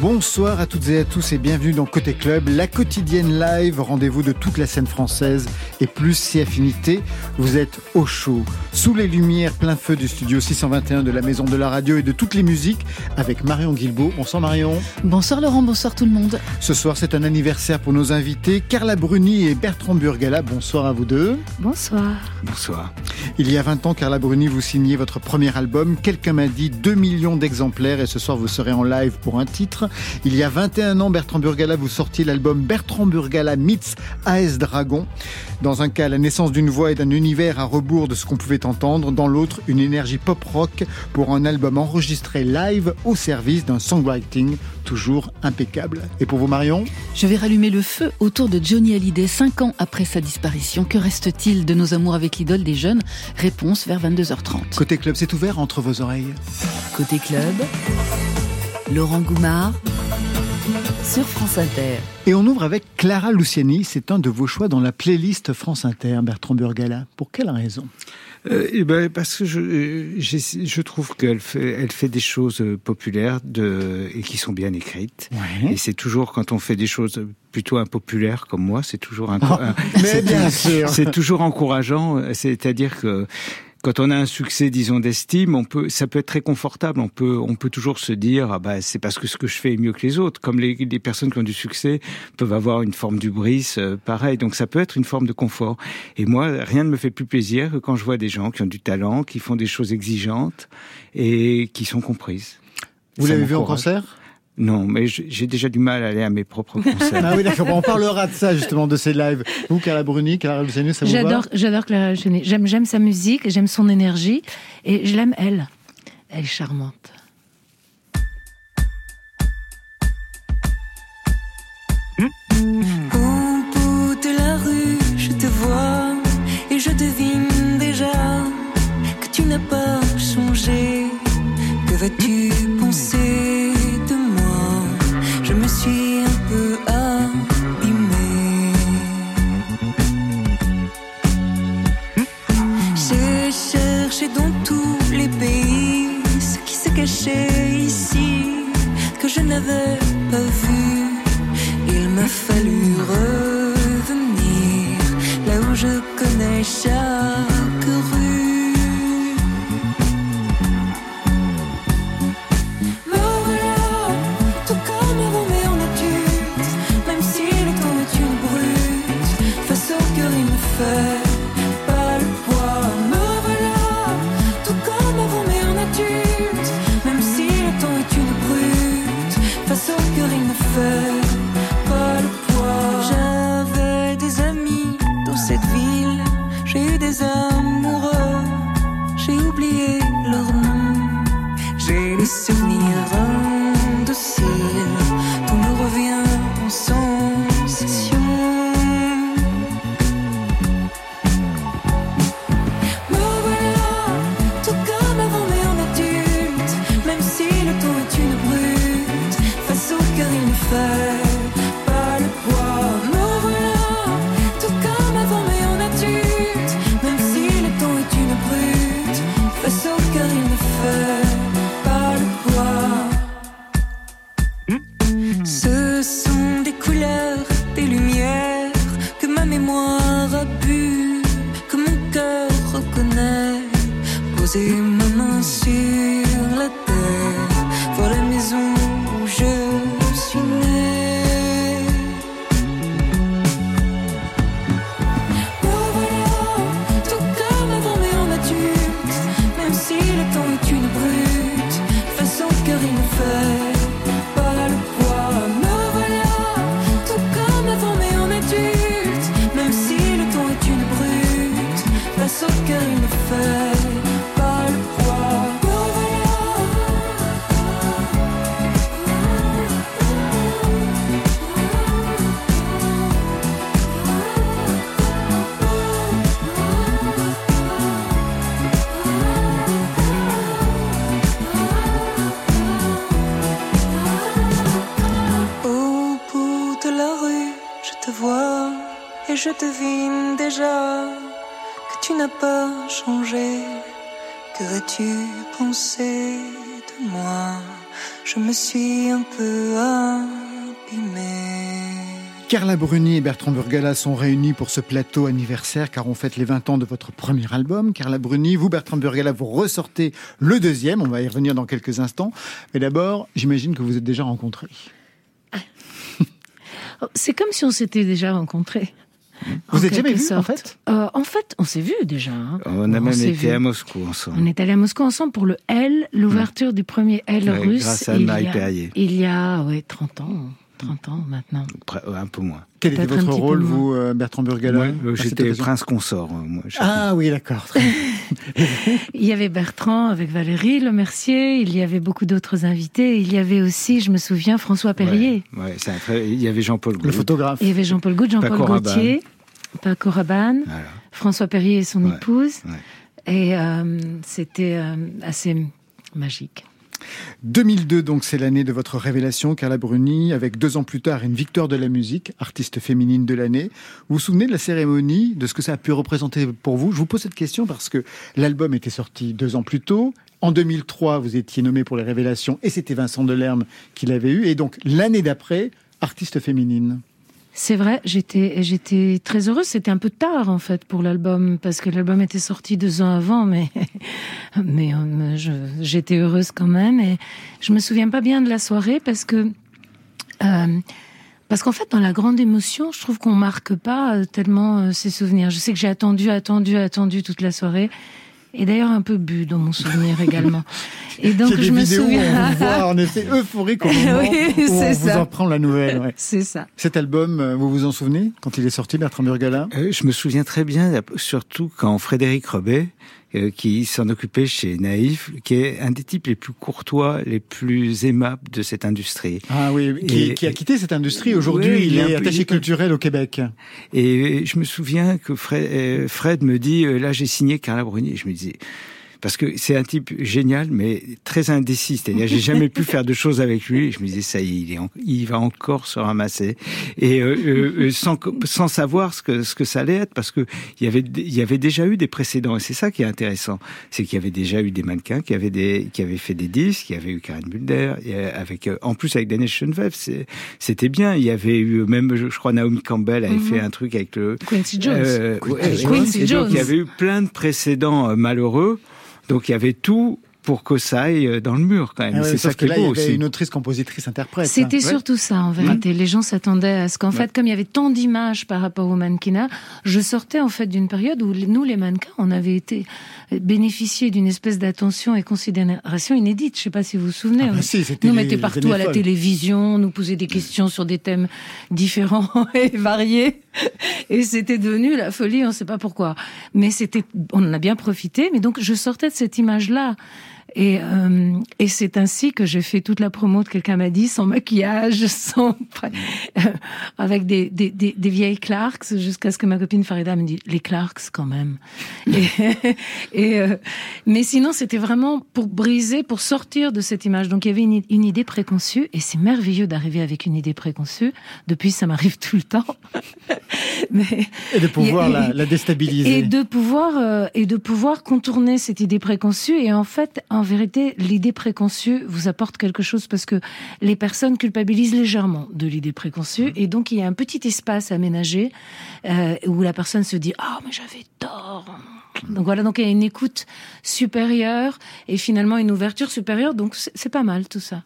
Bonsoir à toutes et à tous et bienvenue dans Côté Club, la quotidienne live, rendez-vous de toute la scène française et plus si affinité. Vous êtes au chaud, sous les lumières, plein feu du studio 621 de la Maison de la Radio et de toutes les musiques avec Marion Guilbault. Bonsoir Marion. Bonsoir Laurent, bonsoir tout le monde. Ce soir c'est un anniversaire pour nos invités, Carla Bruni et Bertrand Burgala. Bonsoir à vous deux. Bonsoir. Bonsoir. Il y a 20 ans, Carla Bruni, vous signez votre premier album. Quelqu'un m'a dit 2 millions d'exemplaires et ce soir vous serez en live pour un titre. Il y a 21 ans, Bertrand Burgala, vous sortiez l'album Bertrand Burgala meets AS Dragon. Dans un cas, la naissance d'une voix et d'un univers à rebours de ce qu'on pouvait entendre. Dans l'autre, une énergie pop-rock pour un album enregistré live au service d'un songwriting toujours impeccable. Et pour vous, Marion? Je vais rallumer le feu autour de Johnny Hallyday, cinq ans après sa disparition. Que reste-t-il de nos amours avec l'idole des jeunes? Réponse vers 22h30. Côté club, c'est ouvert entre vos oreilles. Côté club, Laurent Goumard sur France Inter. Et on ouvre avec Clara Luciani. C'est un de vos choix dans la playlist France Inter, Bertrand Burgala. Pour quelle raison euh, eh ben parce que je, je trouve qu'elle fait, elle fait des choses populaires de, et qui sont bien écrites. Ouais. Et c'est toujours quand on fait des choses plutôt impopulaires comme moi, c'est toujours un, oh, mais bien sûr, c'est toujours encourageant. C'est-à-dire que quand on a un succès, disons, d'estime, on peut, ça peut être très confortable. On peut, on peut toujours se dire, ah bah, c'est parce que ce que je fais est mieux que les autres. Comme les, les personnes qui ont du succès peuvent avoir une forme d'ubris, euh, pareil. Donc ça peut être une forme de confort. Et moi, rien ne me fait plus plaisir que quand je vois des gens qui ont du talent, qui font des choses exigeantes et qui sont comprises. Vous l'avez vu en concert? Non, mais j'ai déjà du mal à aller à mes propres concerts. ah oui, d'accord. on parlera de ça justement, de ces lives. Vous, Clara Bruni, Clara Luciani, ça vous J'adore, j'adore Clara Luciani. J'aime, j'aime sa musique, j'aime son énergie, et je l'aime elle. Elle est charmante. Au bout de la rue, je te vois et je devine déjà que tu n'as pas changé. Que vas-tu n'avais pas vu. Il m'a fallu revenir là où je connais chaque souvenirs indociles, tout Que vas-tu penser de moi? Je me suis un peu abîmée. Carla Bruni et Bertrand Burgala sont réunis pour ce plateau anniversaire car on fête les 20 ans de votre premier album. Carla Bruni, vous Bertrand Burgala, vous ressortez le deuxième, on va y revenir dans quelques instants. Mais d'abord, j'imagine que vous êtes déjà rencontrés. C'est comme si on s'était déjà rencontrés. Vous êtes jamais vus en fait Euh, En fait, on s'est vus déjà. hein. On a même s'est été vus. à Moscou ensemble. On est allé à Moscou ensemble pour le L, l'ouverture du premier L Ouais, russe. grâce à il Marie y a- Perrier. Il y a, ouais, 30 ans. 30 ans maintenant. Près- Un peu moins. Quel était votre rôle, vous, euh, Bertrand Burgala euh, J'étais prince consort. euh, Moi, Ah oui, d'accord. Il y avait Bertrand avec Valérie Le Mercier, il y avait beaucoup d'autres invités. Il y avait aussi, je me souviens, François Perrier. Ouais, ouais, c'est un très- Il y avait Jean-Paul Le Gaultier. photographe. Il y avait Jean-Paul Goude, Jean-Paul. Gaultier, Paco Rabanne, Voilà. François Perrier et son Ouais, épouse. ouais. Et euh, c'était euh, assez magique. 2002, donc, c'est l'année de votre révélation, Carla Bruni, avec deux ans plus tard une victoire de la musique, artiste féminine de l'année. Vous vous souvenez de la cérémonie, de ce que ça a pu représenter pour vous? Je vous pose cette question parce que l'album était sorti deux ans plus tôt. En 2003, vous étiez nommé pour les révélations et c'était Vincent Delerme qui l'avait eu. Et donc, l'année d'après, artiste féminine. C'est vrai, j'étais j'étais très heureuse. C'était un peu tard en fait pour l'album parce que l'album était sorti deux ans avant, mais mais euh, j'étais heureuse quand même. Et je me souviens pas bien de la soirée parce que euh, parce qu'en fait dans la grande émotion, je trouve qu'on marque pas euh, tellement euh, ces souvenirs. Je sais que j'ai attendu, attendu, attendu toute la soirée. Et d'ailleurs un peu bu dans mon souvenir également. Et donc des je me vidéos où souviens. on vous voit en effet euphorique au moment Oui, où on c'est vous ça. en prend la nouvelle. ouais. C'est ça. Cet album, euh, vous vous en souvenez quand il est sorti, Bertrand Burgala? Euh, je me souviens très bien, surtout quand Frédéric Rebet, qui s'en occupait chez Naïf, qui est un des types les plus courtois, les plus aimables de cette industrie. Ah oui, qui, Et- qui a quitté cette industrie. Aujourd'hui, Oui, il, il est peu- attaché culturel au Québec. Et je me souviens que Fred, euh, Fred me dit, euh, là j'ai signé Carla Bruni. Et je me disais, parce que c'est un type génial, mais très indécis. C'est-à-dire, j'ai jamais pu faire de choses avec lui. Je me disais, ça y est, il, est en- il va encore se ramasser. Et euh, euh, euh, sans, sans savoir ce que, ce que ça allait être, parce que il y avait, il y avait déjà eu des précédents. Et c'est ça qui est intéressant. C'est qu'il y avait déjà eu des mannequins qui avaient, des, qui avaient fait des disques. Il y avait eu Karen Mulder. euh, Avec, euh, en plus, avec Daniel Schoenweb, c'était bien. Il y avait eu, même, je, crois, Naomi Campbell avait Mhm. fait un truc avec le, Quincy Jones. euh, Quincy. Jones. Et donc, il y avait eu plein de précédents euh, malheureux. Donc, il y avait tout pour que ça aille euh, dans le mur, quand même. Ah ouais, c'est ça qui là, est beau avait aussi. une autrice, compositrice, interprète. C'était Ouais. surtout ça en vérité. Les gens s'attendaient à ce qu'en fait, comme il y avait tant d'images par rapport au mannequinat, je sortais en fait d'une période où nous, les mannequins, on avait été bénéficiés d'une espèce d'attention et considération inédite. Je sais pas si vous vous souvenez. Ah bah si, c'était nous les- mettait partout à la télévision, nous posait des questions sur des thèmes différents et variés. Et c'était devenu la folie, on ne sait pas pourquoi. Mais c'était, on en a bien profité. Mais donc, je sortais de cette image-là. Et, euh, et c'est ainsi que j'ai fait toute la promo de quelqu'un m'a dit, sans maquillage, sans euh, avec des, des, des, des vieilles Clarks, jusqu'à ce que ma copine Farida me dise les Clarks quand même. et, et, euh, mais sinon, c'était vraiment pour briser, pour sortir de cette image. Donc il y avait une, une idée préconçue, et c'est merveilleux d'arriver avec une idée préconçue. Depuis, ça m'arrive tout le temps. mais Et de pouvoir Et- la, la déstabiliser. et de pouvoir euh, et de pouvoir contourner cette idée préconçue et en fait en vérité l'idée préconçue vous apporte quelque chose parce que les personnes culpabilisent légèrement de l'idée préconçue et donc il y a un petit espace aménagé euh, où la personne se dit ah mais j'avais tort. Donc voilà donc il y a une écoute supérieure et finalement une ouverture supérieure. Donc c'est pas mal tout ça.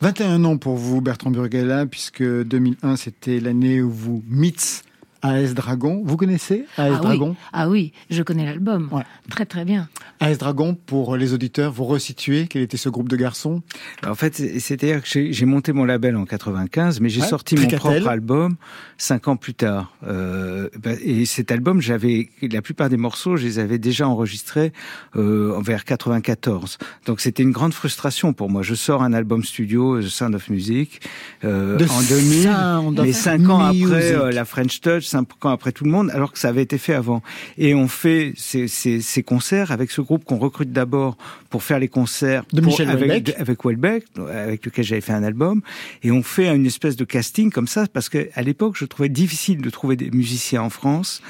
21 ans pour vous, Bertrand Burgala, puisque 2001, c'était l'année où vous Mitz AS Dragon. Vous connaissez AS ah Dragon? Oui ah oui je connais l'album Ouais. très très bien AS Dragon, pour les auditeurs, vous resituez quel était ce groupe de garçons? En fait, c'est- c'est-à-dire que j'ai monté mon label en 95, mais j'ai Ouais, sorti mon propre album cinq ans plus tard. Euh, bah, et cet album, j'avais la plupart des morceaux, je les avais déjà enregistrés euh, vers 94. Donc c'était une grande frustration pour moi. Je sors un album studio, The Sound of Music, euh, The en 2000, Sound of mais cinq ans Music. après euh, la French Touch, cinq ans après tout le monde, alors que ça avait été fait avant. Et on fait ces, ces, ces concerts avec ce groupe qu'on recrute d'abord pour faire les concerts De pour- Michel avec, Houellebecq. avec Houellebecq, avec lequel j'avais fait un album, et on fait une espèce de casting comme ça parce que à l'époque, je trouvais difficile de trouver des musiciens en France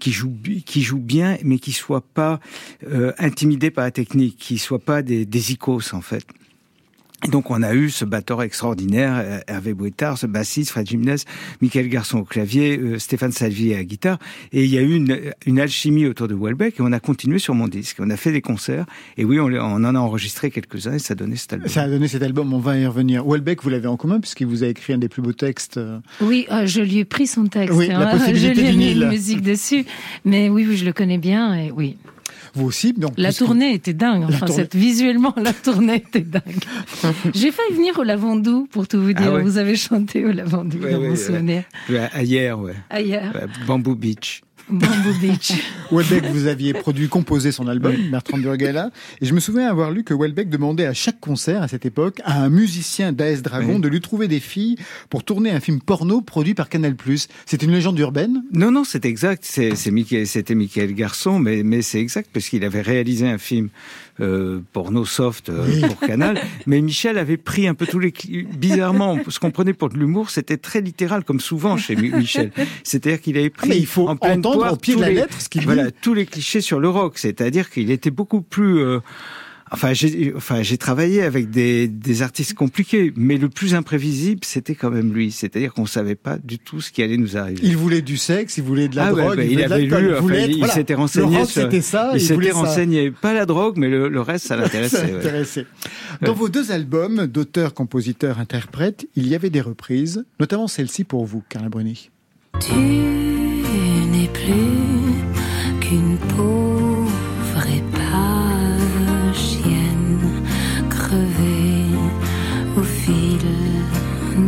qui jouent qui jouent bien, mais qui soient pas euh, intimidés par la technique, qui soient pas des, des icos en fait. Et donc on a eu ce batteur extraordinaire, euh, Hervé Bouettard, ce bassiste, Fred Jimenez, Michael Garçon au clavier, euh, Stéphane Salvi à la guitare. Et il y a eu une, une alchimie autour de Welbeck et on a continué sur mon disque. On a fait des concerts et oui, on, en a enregistré quelques-uns et ça donnait cet album. Ça a donné cet album, on va y revenir. Welbeck, vous l'avez en commun puisqu'il vous a écrit un des plus beaux textes. euh, Oui, euh, je lui ai pris son texte. Oui, la hein. possibilité je lui ai mis une musique dessus. Mais oui, oui, je le connais bien. Et oui, Vous aussi, donc. la tournée était dingue. Enfin, tournée. cette, visuellement, la tournée était dingue. J'ai failli venir au Lavandou, pour tout vous dire. Ah ouais. Vous avez chanté au Lavandou, Ouais, dans ouais, mon souvenir. Ouais, Hier, ouais. Ailleurs, Bamboo Beach. Bamboo Beach. Welbeck, vous aviez produit, composé son album, Bertrand Burgala. Et je me souviens avoir lu que Welbeck demandait à chaque concert, à cette époque, à un musicien d'AS Dragon Oui. de lui trouver des filles pour tourner un film porno produit par Canal+. C'est une légende urbaine? Non, non, c'est exact. C'est, c'est Michael- c'était Michael Garçon, mais, mais c'est exact parce qu'il avait réalisé un film euh, porno soft euh, Oui. pour Canal. mais Michel avait pris un peu tous les bizarrement ce qu'on prenait pour de l'humour, c'était très littéral comme souvent chez Mi- Michel. C'est-à-dire qu'il avait pris Ah, il faut en pleine entendre poire au pied de tous la les- lettre ce qu'il voilà tous les clichés sur le rock. C'est-à-dire qu'il était beaucoup plus euh, Enfin, j'ai, enfin, travaillé avec des, des artistes compliqués, mais le plus imprévisible, c'était quand même lui. C'est-à-dire qu'on savait pas du tout ce qui allait nous arriver. Il voulait du sexe, il voulait de la Ah ouais, drogue, bah, il il voulait de avait lu, il enfin, voulait il, être- voilà. s'était Le renseigné rock, sur. c'était ça, il s'était ça. renseigné, pas la drogue, mais le, le reste, ça l'intéressait. ouais. Dans vos deux albums d'auteurs, compositeurs, interprètes, il y avait des reprises, notamment celle-ci pour vous, Carla Bruni. Tu n'es plus qu'une pauvre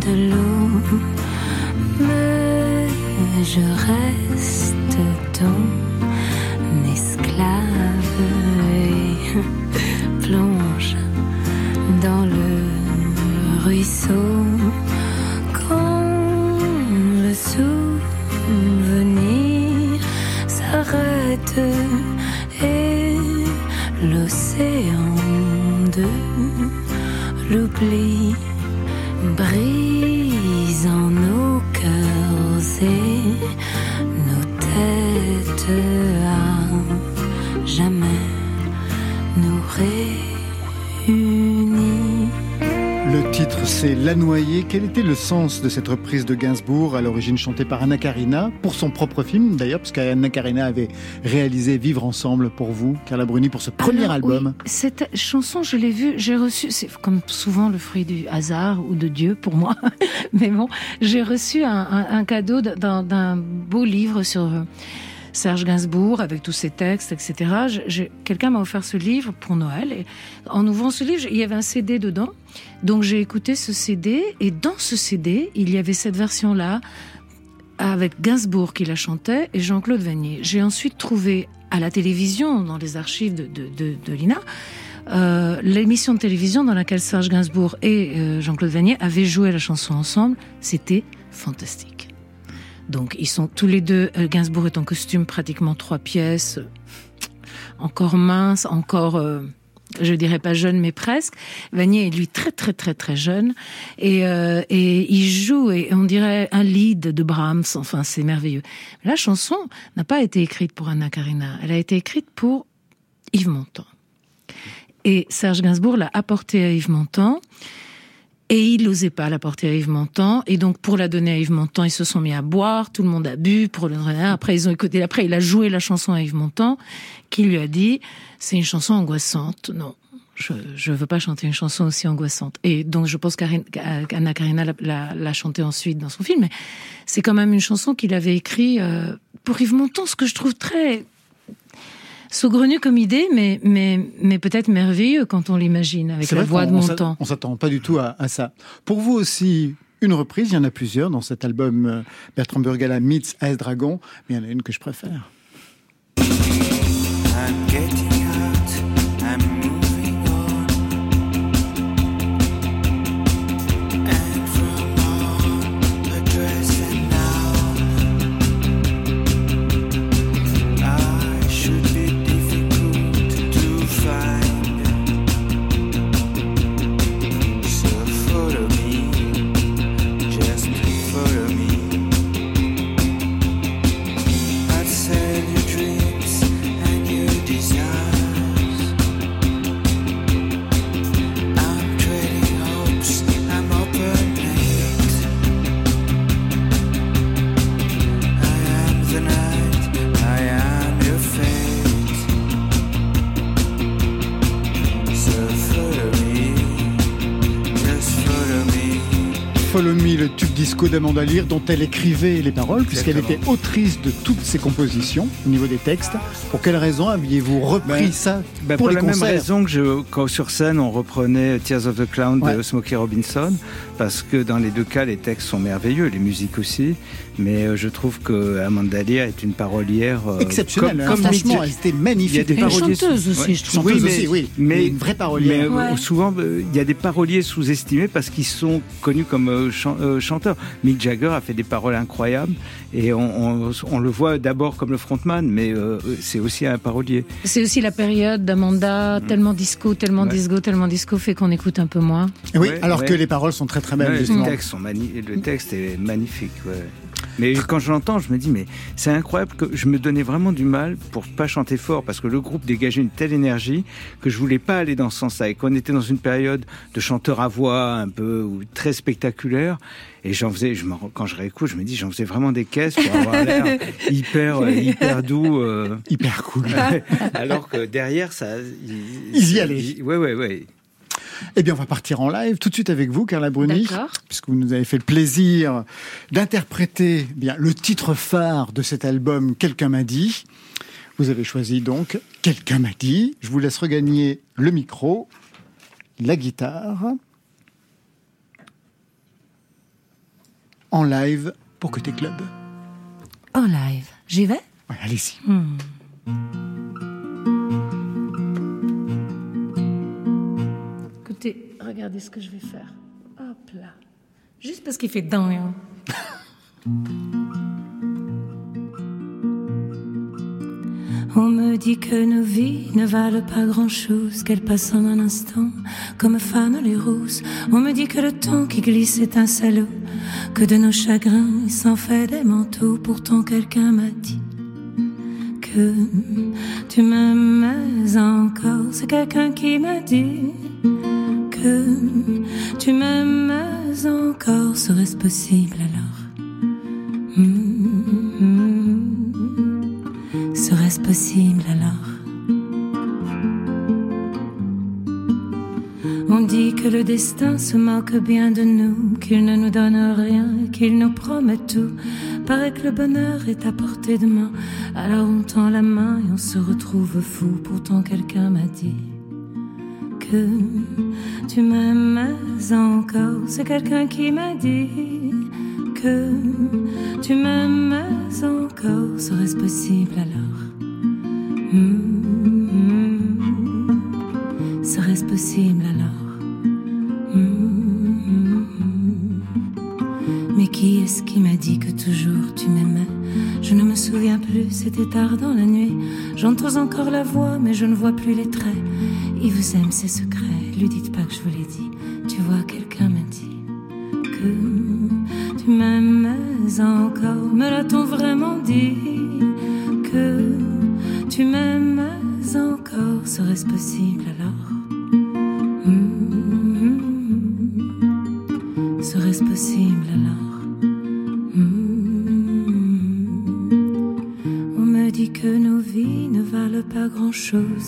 de l'eau. Mais je reste ton esclave et plonge dans le ruisseau quand le souvenir s'arrête et l'océan de l'oubli brise c'est La Noyée. Quel était le sens de cette reprise de Gainsbourg, à l'origine chantée par Anna Karina, pour son propre film d'ailleurs, parce qu'Anna Karina avait réalisé Vivre ensemble pour vous, Carla Bruni, pour ce premier Alors, album. oui, cette chanson, je l'ai vue, j'ai reçu, c'est comme souvent le fruit du hasard ou de Dieu pour moi, mais bon, j'ai reçu un, un- un cadeau d'un beau livre sur Serge Gainsbourg avec tous ses textes, etc. Quelqu'un m'a offert ce livre pour Noël et en ouvrant ce livre, il y avait un CD dedans, donc j'ai écouté ce CD et dans ce CD, il y avait cette version-là avec Gainsbourg qui la chantait et Jean-Claude Vanier. J'ai ensuite trouvé à la télévision, dans les archives de l'INA, euh, l'émission de télévision dans laquelle Serge Gainsbourg et euh, Jean-Claude Vanier avaient joué la chanson ensemble. C'était fantastique. Donc ils sont tous les deux, euh, Gainsbourg est en costume pratiquement trois pièces, encore mince, encore... euh, je dirais pas jeune, mais presque. Vanier est lui très très très très jeune et, euh, et il joue et on dirait un lead de Brahms. Enfin, c'est merveilleux. La chanson n'a pas été écrite pour Anna Karina. Elle a été écrite pour Yves Montand. Et Serge Gainsbourg l'a apportée à Yves Montand. Et il n'osait pas l'apporter à Yves Montand. Et donc, pour la donner à Yves Montand, ils se sont mis à boire. Tout le monde a bu. Pour le après, ils ont écouté. Après, il a joué la chanson à Yves Montand, qui lui a dit c'est une chanson angoissante. Non, je je veux pas chanter une chanson aussi angoissante. Et donc, je pense qu'Anna Karina l'a- l'a l'a chantée ensuite dans son film. Mais c'est quand même une chanson qu'il avait écrite euh, pour Yves Montand, ce que je trouve très saugrenu comme idée, mais, mais, mais peut-être merveilleux quand on l'imagine avec la voix de qu'on- on s'a- Montand. On s'attend pas du tout à, à ça. Pour vous aussi, une reprise, il y en a plusieurs dans cet album euh, Bertrand Burgala meets AS Dragon, mais il y en a une que je préfère. Follow Me, le tube disco d'Amanda Lear, dont elle écrivait les paroles, puisqu'elle était autrice de toutes ses compositions au niveau des textes. Pour quelle raison aviez-vous repris Ben, ça Bah, pour, pour les la même raison que je, quand sur scène on reprenait Tears of the Clown de. Smokey Robinson, parce que dans les deux cas les textes sont merveilleux, les musiques aussi, mais euh, je trouve que Amanda Lear est une parolière euh, Exceptionnelle, hein, comme, comme franchement, elle était il y a magnifique. des Et paroliers chanteuse aussi, Ouais. je trouve. Oui, mais- aussi, oui. mais- une vraie parolière. Mais euh, Ouais. souvent, il y a des paroliers sous-estimés parce qu'ils sont connus comme euh, chan- euh, chanteurs. Mick Jagger a fait des paroles incroyables et on, on- on le voit d'abord comme le frontman, mais euh, c'est aussi un parolier. C'est aussi la période d'Amanda, tellement disco, tellement Mm. Ouais. disco, tellement disco, fait qu'on écoute un peu moins. Oui, Ouais, alors ouais. que les paroles sont très très belles, Ouais, les textes sont le texte est magnifique. ouais. Mais quand je l'entends, je me dis, mais c'est incroyable que je me donnais vraiment du mal pour pas chanter fort parce que le groupe dégageait une telle énergie que je voulais pas aller dans ce sens-là. Et qu'on était dans une période de chanteurs à voix un peu ou très spectaculaire. Et j'en faisais, je quand je réécoute, je me dis, j'en faisais vraiment des caisses pour avoir l'air hyper, euh, hyper doux. euh. Hyper cool. alors que derrière, ça. Ils y allaient. Ouais, ouais, ouais. Eh bien, on va partir en live tout de suite avec vous, Carla Bruni, puisque vous nous avez fait le plaisir d'interpréter eh bien le titre phare de cet album. Quelqu'un m'a dit. Vous avez choisi donc Quelqu'un m'a dit. Je vous laisse regagner le micro, la guitare, en live pour Côté Club. En live. J'y vais? Allez-y. Écoutez, regardez ce que je vais faire. Hop là. Juste parce qu'il fait dans. hein. On me dit que nos vies ne valent pas grand-chose, qu'elles passent en un instant, comme fanent les roses. On me dit que le temps qui glisse est un salaud, que de nos chagrins il s'en fait des manteaux. Pourtant quelqu'un m'a dit que tu m'aimes encore. C'est quelqu'un qui m'a dit tu m'aimes encore. Serait-ce possible alors? Hmm, Serait-ce possible alors? On dit que le destin se moque bien de nous, qu'il ne nous donne rien, qu'il nous promet tout. Paraît que le bonheur est à portée de main. Alors on tend la main et on se retrouve fou. Pourtant quelqu'un m'a dit que tu m'aimes encore. C'est quelqu'un qui m'a dit que tu m'aimes encore. Serait-ce possible alors? Hmm, Serait-ce possible alors? Hmm, Mais qui est-ce qui m'a dit que toujours tu m'aimais? Je ne me souviens plus, c'était tard dans la nuit. J'entends encore la voix, mais je ne vois plus les traits. Il vous aime, ses secrets. Lui dites pas que je vous l'ai dit. Tu vois, quelqu'un m'a dit que tu m'aimes encore. Me l'a-t-on vraiment dit que tu m'aimes encore Serait-ce possible alors?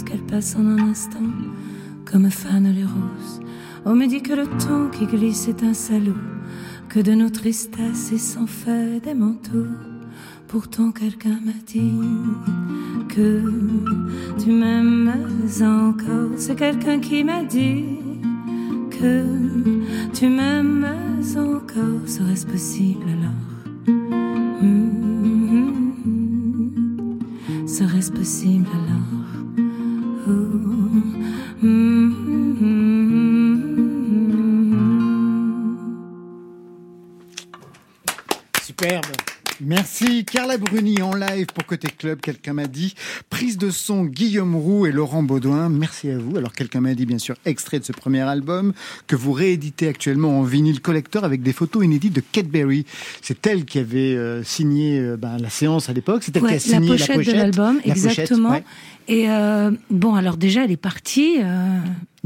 Qu'elles passent en un instant comme fanent les roses. On me dit que le temps qui glisse est un salaud, que de nos tristesses il s'en fait des manteaux. Pourtant quelqu'un m'a dit que tu m'aimes encore. C'est quelqu'un qui m'a dit que tu m'aimes encore. Serait-ce possible alors? Hmm. Serait-ce possible alors? Superbe. Merci Carla Bruni en live pour Côté Club, quelqu'un m'a dit. Prise de son Guillaume Roux et Laurent Baudouin, merci à vous. Alors quelqu'un m'a dit bien sûr extrait de ce premier album que vous rééditez actuellement en vinyle collector avec des photos inédites de Kate Berry. C'est elle qui avait euh, signé euh, ben, la séance à l'époque, c'est elle Ouais, qui a signé la pochette, de l'album, La pochette, exactement. ouais. Et euh, bon, alors déjà, elle est partie.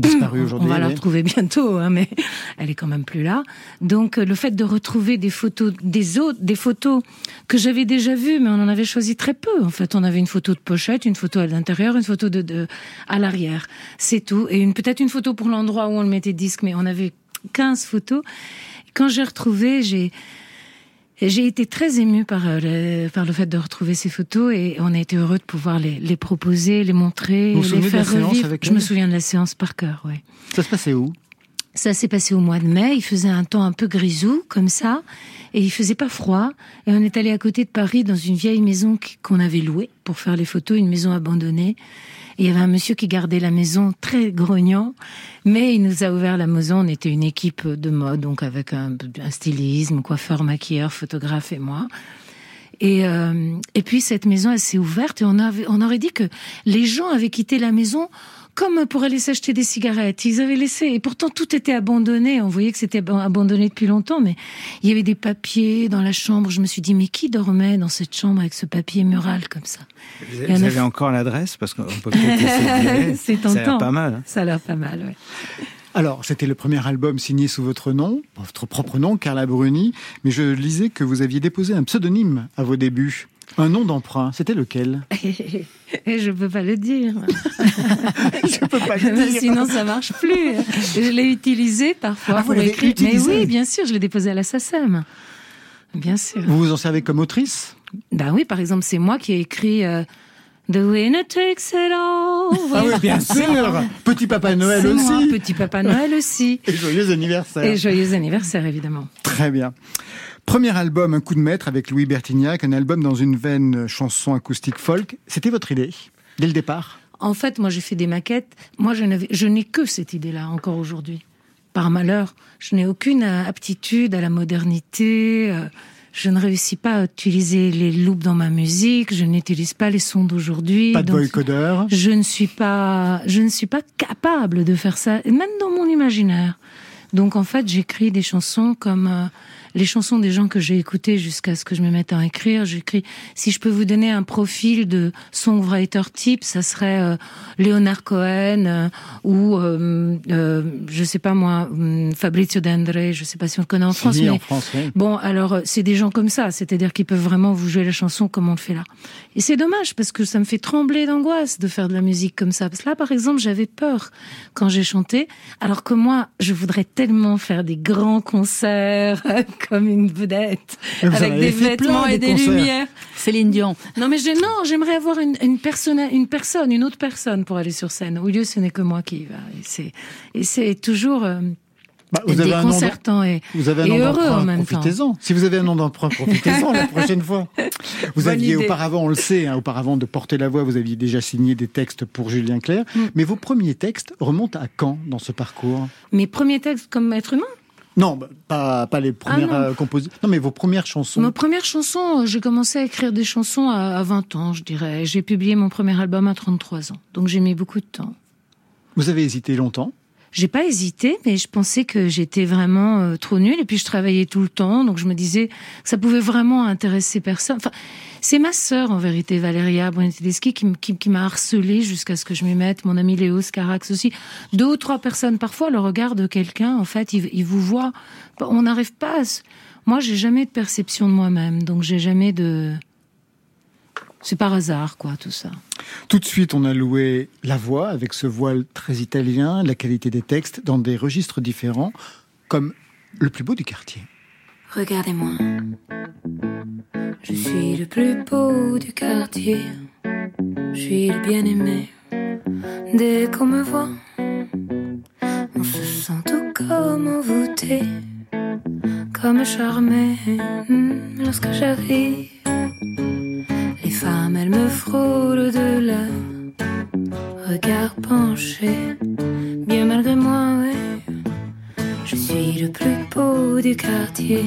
Disparue on- aujourd'hui, On va la retrouver bientôt, hein, mais elle est quand même plus là. Donc, euh, le fait de retrouver des photos des autres, des photos que j'avais déjà vues, mais on en avait choisi très peu. En fait, on avait une photo de pochette, une photo à l'intérieur, une photo de, de à l'arrière. C'est tout. Et une peut-être une photo pour l'endroit où on le mettait disque, mais on avait 15 photos. quand j'ai retrouvé, j'ai j'ai été très émue par euh, le, par le fait de retrouver ces photos et on a été heureux de pouvoir les, les proposer, les montrer, Vous vous les souvenez de la faire séance revivre. avec Je me souviens de la séance par cœur, ouais. Ça se passait où? Ça s'est passé au mois de mai. Il faisait un temps un peu grisou, comme ça. Et il faisait pas froid. Et on est allé à côté de Paris dans une vieille maison qu'on avait louée pour faire les photos, une maison abandonnée. Et il y avait un monsieur qui gardait la maison très grognon. Mais il nous a ouvert la maison. On était une équipe de mode, donc avec un, un stylisme, coiffeur, maquilleur, photographe et moi. Et, euh, et puis cette maison, elle s'est ouverte et on, avait, on aurait dit que les gens avaient quitté la maison comme pour aller s'acheter des cigarettes. Ils avaient laissé, et pourtant tout était abandonné. On voyait que c'était ab- abandonné depuis longtemps, mais il y avait des papiers dans la chambre. Je me suis dit, mais qui dormait dans cette chambre avec ce papier mural comme ça? Vous, a- avez encore l'adresse? Parce qu'on peut peut-être. C'est Ça a l'air tentant. pas mal. hein. Ça a l'air pas mal, ouais. Alors, c'était le premier album signé sous votre nom, votre propre nom, Carla Bruni, mais je lisais que vous aviez déposé un pseudonyme à vos débuts. Un nom d'emprunt, c'était lequel? Et je peux pas le dire. Je peux pas Sinon, ça marche plus. Je l'ai utilisé parfois Ah, pour écrire. Mais oui, bien sûr, je l'ai déposé à la SACEM. Bien sûr. Vous vous en servez comme autrice? Ben oui, par exemple, c'est moi qui ai écrit euh, The winner takes it all. Ah oui, bien sûr Petit Papa Noël moi, aussi Petit Papa Noël aussi. Et joyeux anniversaire Et joyeux anniversaire, évidemment. Très bien. Premier album, Un coup de maître avec Louis Bertignac, un album dans une veine chanson acoustique folk. C'était votre idée dès le départ? En fait, moi, j'ai fait des maquettes. Moi, je n'ai que cette idée-là encore aujourd'hui. Par malheur, je n'ai aucune aptitude à la modernité. euh, Je ne réussis pas à utiliser les loops dans ma musique. Je n'utilise pas les sons d'aujourd'hui. Pas de voicodeur je ne suis pas, je ne suis pas capable de faire ça, même dans mon imaginaire. Donc en fait, j'écris des chansons comme euh, les chansons des gens que j'ai écoutés jusqu'à ce que je me mette à écrire. J'écris. Si je peux vous donner un profil de songwriter type, ça serait euh, Leonard Cohen euh, ou euh, euh, je sais pas moi, hum, Fabrizio De Je sais pas si on le connaît en France, mais en France, oui. Bon, alors euh, c'est des gens comme ça, c'est-à-dire qu'ils peuvent vraiment vous jouer la chanson comme on le fait là. Et c'est dommage parce que ça me fait trembler d'angoisse de faire de la musique comme ça. Parce que là, par exemple, j'avais peur quand j'ai chanté, alors que moi, je voudrais tellement faire des grands concerts comme une vedette, avec des vêtements et des lumières. Céline Dion. Non, mais j'ai- non, j'aimerais avoir une, une personne, une personne, une autre personne pour aller sur scène. Au lieu, ce n'est que moi qui y va. Et c'est, et c'est toujours euh, Bah, vous, avez déconcertant et, vous avez un et nom heureux en même temps. profitez-en. Si vous avez un nom d'emprunt, profitez-en la prochaine fois. Vous Bonne aviez idée. auparavant, on le sait, hein, auparavant de porter la voix, vous aviez déjà signé des textes pour Julien Clerc. Mm. Mais vos premiers textes remontent à quand dans ce parcours? Mes premiers textes comme être humain? Non, bah, pas, pas les premières Ah non. euh, compositions. Non, mais vos premières chansons. Ma première chanson, euh, j'ai commencé à écrire des chansons à, à 20 ans, je dirais. J'ai publié mon premier album à 33 ans. Donc j'ai mis beaucoup de temps. Vous avez hésité longtemps? J'ai pas hésité, mais je pensais que j'étais vraiment euh, trop nulle. Et puis je travaillais tout le temps, donc je me disais que ça pouvait vraiment intéresser personne. Enfin, c'est ma sœur en vérité, Valéria Brunetedeschi, qui, qui, qui m'a harcelée jusqu'à ce que je m'y mette. Mon ami Léo Scarax aussi. Deux ou trois personnes parfois, le regard de quelqu'un, en fait, il, il vous voit. On n'arrive pas. À... se- Moi, j'ai jamais de perception de moi-même, donc j'ai jamais de. C'est par hasard, quoi, tout ça. Tout de suite, on a loué la voix avec ce voile très italien, la qualité des textes dans des registres différents, comme le plus beau du quartier. Regardez-moi. Je suis le plus beau du quartier. Je suis le bien-aimé. Dès qu'on me voit, on se sent tout comme envoûté, comme charmé. Hmm, Lorsque j'arrive, les femmes, elles me frôlent de leur regard penché. Bien malgré moi, ouais. Je suis le plus beau du quartier.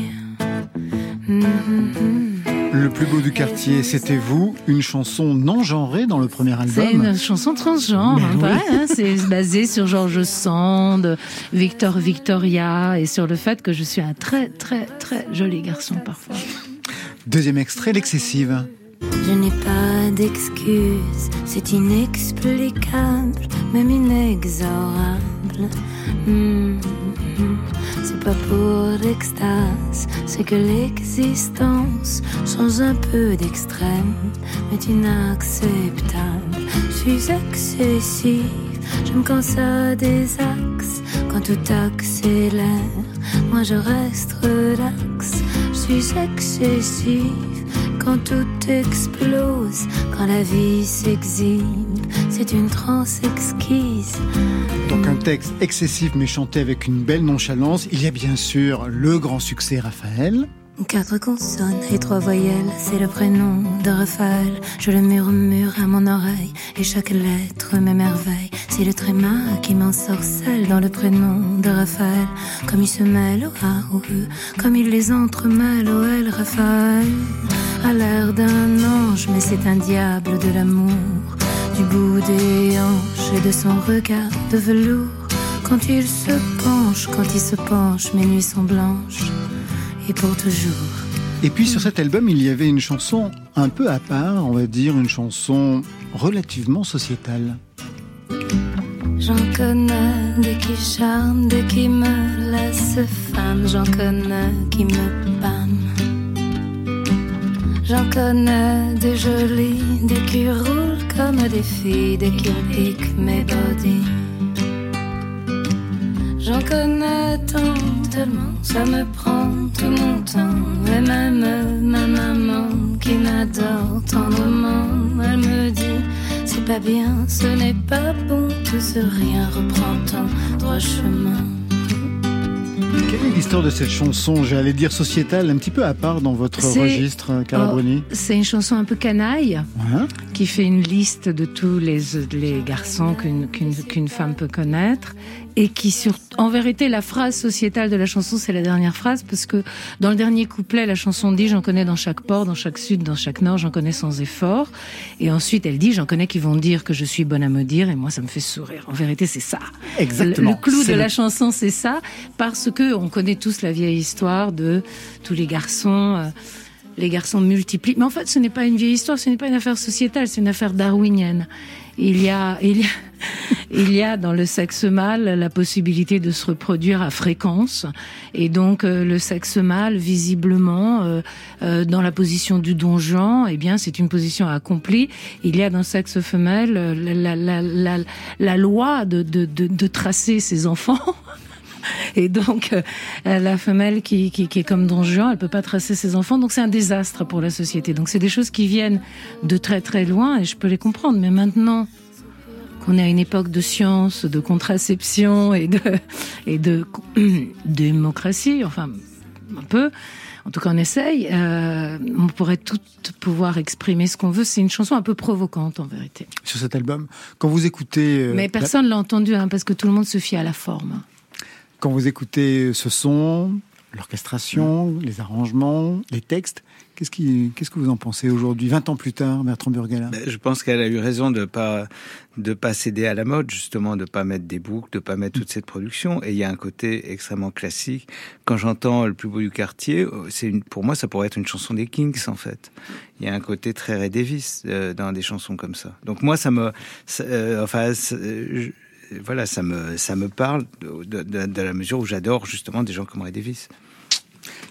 Mhm. Le plus beau du quartier, c'était vous, une chanson non genrée dans le premier C'est album. une chanson transgenre, Ben hein, oui. pareil, hein, c'est basé sur George Sand, Victor Victoria et sur le fait que je suis un très très très joli garçon parfois. Deuxième extrait, l'excessive. Je n'ai pas d'excuses, c'est inexplicable, même inexorable. Hmm, hmm. Pas pour l'extase, c'est que l'existence, sans un peu d'extrême, est inacceptable. Je suis excessive, j'aime quand ça désaxe, quand tout accélère. moi je reste relax. Je suis excessive quand tout explose, quand la vie s'exhibe. C'est une transe exquise. Donc un texte excessif mais chanté avec une belle nonchalance. Il y a bien sûr le grand succès Raphaël. Quatre consonnes et trois voyelles, c'est le prénom de Raphaël. Je le murmure à mon oreille et chaque lettre m'émerveille. C'est le tréma qui m'ensorcelle dans le prénom de Raphaël. Comme il se mêle au A, au E, comme il les entremêle au L, Raphaël. A l'air d'un ange, mais c'est un diable de l'amour. Du bout des hanches et de son regard de velours. Quand il se penche, quand il se penche, mes nuits sont blanches et pour toujours. Et puis sur cet album, il y avait une chanson un peu à part, on va dire une chanson relativement sociétale. J'en connais des qui charment, des qui me laissent femme, j'en connais qui me pâment. J'en connais des jolies, des qui roulent comme des filles, des qui piquent mes bodies. J'en connais tant, tellement, ça me prend tout mon temps. Et même ma maman qui m'adore tendrement, elle me dit c'est pas bien, ce n'est pas bon, tout ce rien reprend ton droit chemin. Quelle est l'histoire de cette chanson, j'allais dire sociétale, un petit peu à part dans votre registre, Carla Oh, Bruni C'est une chanson un peu canaille Ouais. qui fait une liste de tous les, les garçons qu'une femme peut connaître et qui sur en vérité la phrase sociétale de la chanson c'est la dernière phrase parce que dans le dernier couplet la chanson dit j'en connais dans chaque port dans chaque sud dans chaque nord j'en connais sans effort et ensuite elle dit j'en connais qui vont dire que je suis bonne à me dire et moi ça me fait sourire en vérité c'est ça Exactement. le, le clou de la chanson, c'est ça, parce que on connaît tous la vieille histoire de tous les garçons. euh, les garçons multiplient. Mais en fait, ce n'est pas une vieille histoire, ce n'est pas une affaire sociétale, c'est une affaire darwinienne. Il y a, il y a, il y a dans le sexe mâle la possibilité de se reproduire à fréquence, et donc euh, le sexe mâle, visiblement, euh, euh, dans la position du donjon, eh bien, c'est une position accomplie. Il y a dans le sexe femelle euh, la, la, la, la, la loi de, de, de, de tracer ses enfants. Et donc, euh, la femelle qui, qui, qui est comme Don Juan, elle peut pas tracer ses enfants, donc c'est un désastre pour la société. Donc c'est des choses qui viennent de très très loin et je peux les comprendre. Mais maintenant qu'on est à une époque de science, de contraception et de et de démocratie, enfin un peu, en tout cas on essaye, euh, on pourrait tout pouvoir exprimer ce qu'on veut. C'est une chanson un peu provocante en vérité. Sur cet album, quand vous écoutez, euh, Mais la- personne l'a entendu hein, parce que tout le monde se fie à la forme. Quand vous écoutez ce son, l'orchestration, les arrangements, les textes, qu'est-ce qui, qu'est-ce que vous en pensez aujourd'hui, 20 ans plus tard, Bertrand Burgala? Ben, Je pense qu'elle a eu raison de pas de pas céder à la mode justement, de pas mettre des boucles, de pas mettre toute cette production. Et il y a un côté extrêmement classique. Quand j'entends le plus beau du quartier, euh, c'est une, pour moi ça pourrait être une chanson des Kings en fait. Il y a un côté très Ray Davis euh, dans des chansons comme ça. Donc moi ça me, ça, euh, enfin. c'est- je- voilà, ça me, ça me parle de, de, de- de la mesure où j'adore justement des gens comme Ray Davis.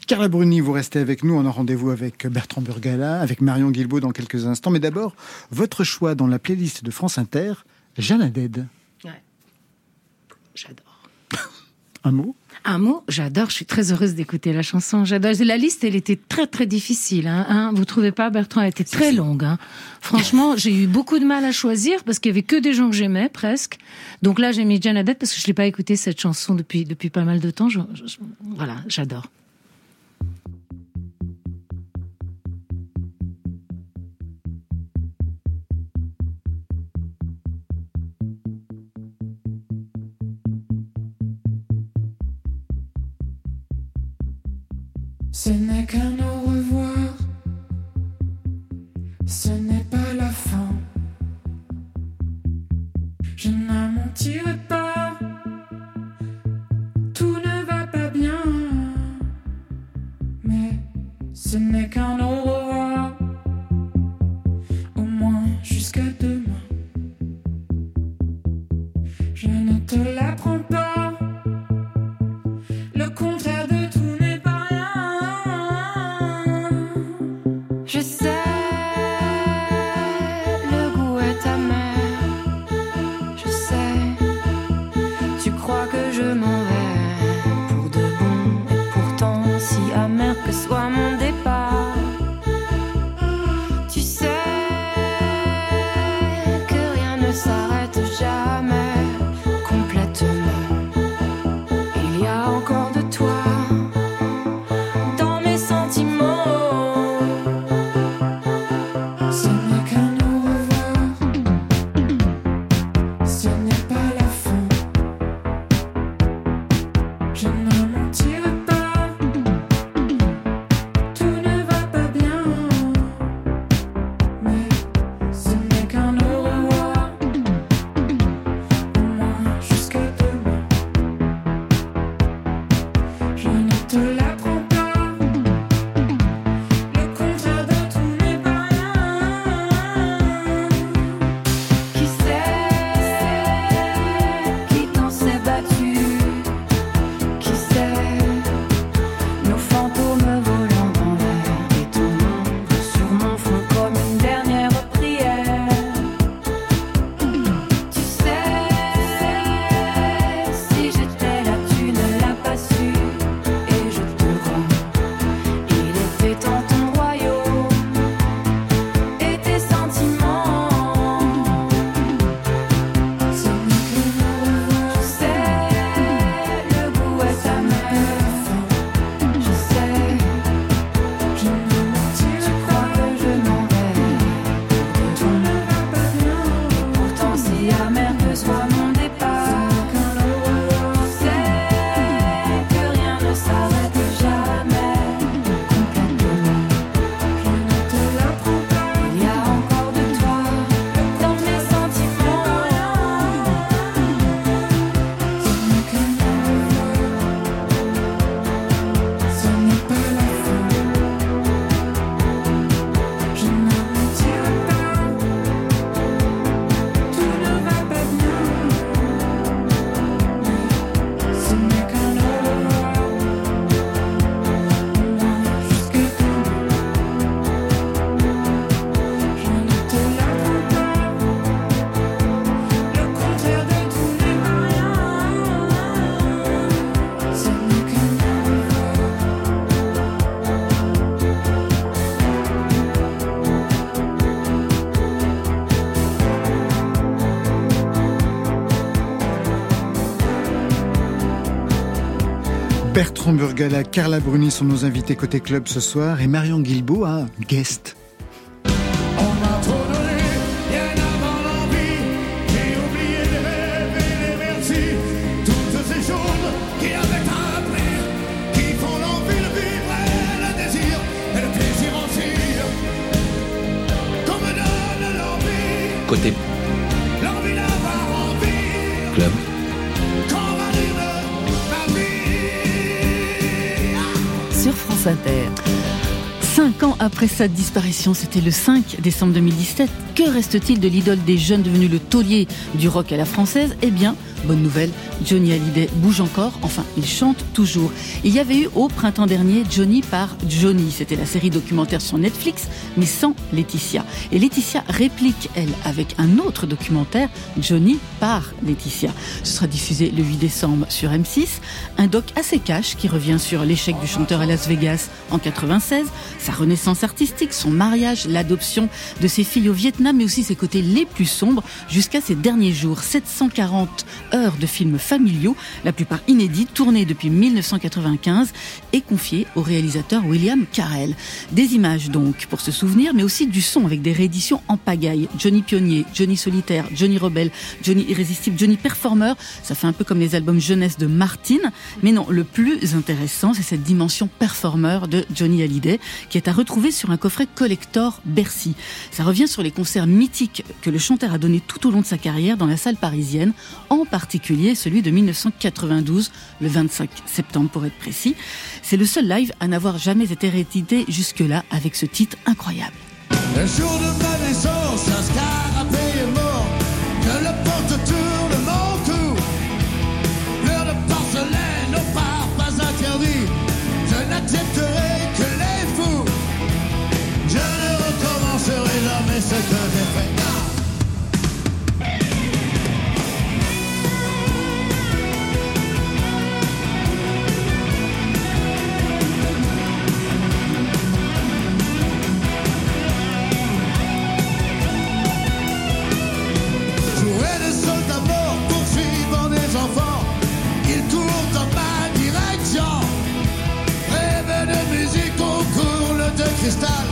Carla Bruni, vous restez avec nous. On a rendez-vous avec Bertrand Burgala, avec Marion Guilbault dans quelques instants. Mais d'abord, votre choix dans la playlist de France Inter, Jeanne Haddad. J'adore. Un mot? Un mot, j'adore, je suis très heureuse d'écouter la chanson. J'adore. La liste, elle était très très difficile. Hein, hein. Vous trouvez pas, Bertrand? Elle était très longue. Hein. Franchement, j'ai eu beaucoup de mal à choisir parce qu'il y avait que des gens que j'aimais presque. Donc là, j'ai mis Haddad parce que je l'ai pas écouté cette chanson depuis depuis pas mal de temps. Je- je- voilà, j'adore. Ce n'est qu'un au revoir, Burgala, Carla Bruni sont nos invités côté club ce soir et Marion Guilbault a guest. Sa disparition, c'était le 5 décembre 2017. Que reste-t-il de l'idole des jeunes devenu le taulier du rock à la française? Eh bien, bonne nouvelle, Johnny Hallyday bouge encore, enfin, il chante toujours. Il y avait eu au printemps dernier Johnny par Johnny. C'était la série documentaire sur Netflix, mais sans Laetitia. Et Laetitia réplique, elle, avec un autre documentaire, Johnny par Laetitia. Ce sera diffusé le 8 décembre sur M6. Un doc assez cash qui revient sur l'échec du chanteur à Las Vegas en 96, sa renaissance artistique, son mariage, l'adoption de ses filles au Vietnam, mais aussi ses côtés les plus sombres jusqu'à ses derniers jours. 740 heures de films familiaux, la plupart inédits, tournés depuis 1995 et confiés au réalisateur William Carell. Des images donc pour se mais aussi du son avec des rééditions en pagaille. Johnny Pionnier, Johnny Solitaire, Johnny Rebelle, Johnny Irrésistible, Johnny Performer. Ça fait un peu comme les albums jeunesse de Martine. Mais non, le plus intéressant, c'est cette dimension performer de Johnny Hallyday, qui est à retrouver sur un coffret collector Bercy. Ça revient sur les concerts mythiques que le chanteur a donnés tout au long de sa carrière dans la salle parisienne, en particulier celui de 1992, le 25 septembre pour être précis. C'est le seul live à n'avoir jamais été réédité jusque-là avec ce titre incroyable. Le jour de ma naissance, un scarabée est mort. Que le porte tourne mon cou. Fleur de porcelaine au part pas interdit. Je n'accepterai que les fous. Je ne recommencerai jamais ce que j'ai fait. Enfants, ils dans ma direction. Rêve de musique au courle de cristal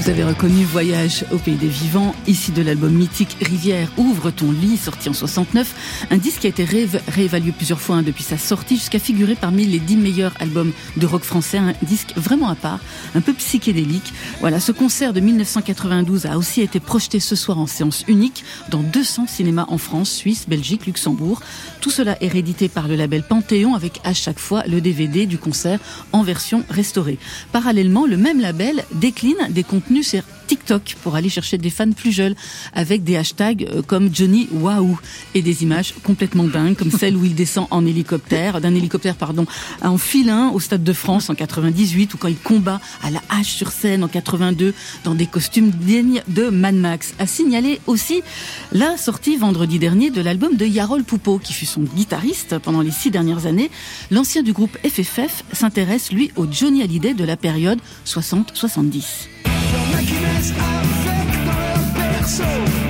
Vous avez reconnu Voyage au pays des vivants, ici de l'album mythique Rivière ouvre ton lit, sorti en 69, un disque qui a été rééva- réévalué plusieurs fois hein, depuis sa sortie jusqu'à figurer parmi les 10 meilleurs albums de rock français, un disque vraiment à part, un peu psychédélique. Voilà, ce concert de 1992 a aussi été projeté ce soir en séance unique dans 200 cinémas en France, Suisse, Belgique, Luxembourg. Tout cela est réédité par le label Panthéon avec à chaque fois le DVD du concert en version restaurée. Parallèlement, le même label décline des contenus sur TikTok pour aller chercher des fans plus jeunes avec des hashtags euh, comme Johnny Waouh et des images complètement dingues comme celle où il descend en hélicoptère, d'un hélicoptère pardon, en filin au Stade de France en 98 ou quand il combat à la hache sur scène en 82 dans des costumes dignes de Mad Max. A signalé aussi la sortie vendredi dernier de l'album de Yarol Poupeau qui fut son guitariste pendant les six dernières années. L'ancien du groupe FFF s'intéresse lui au Johnny Hallyday de la période 60-70. Naissent avec dans leur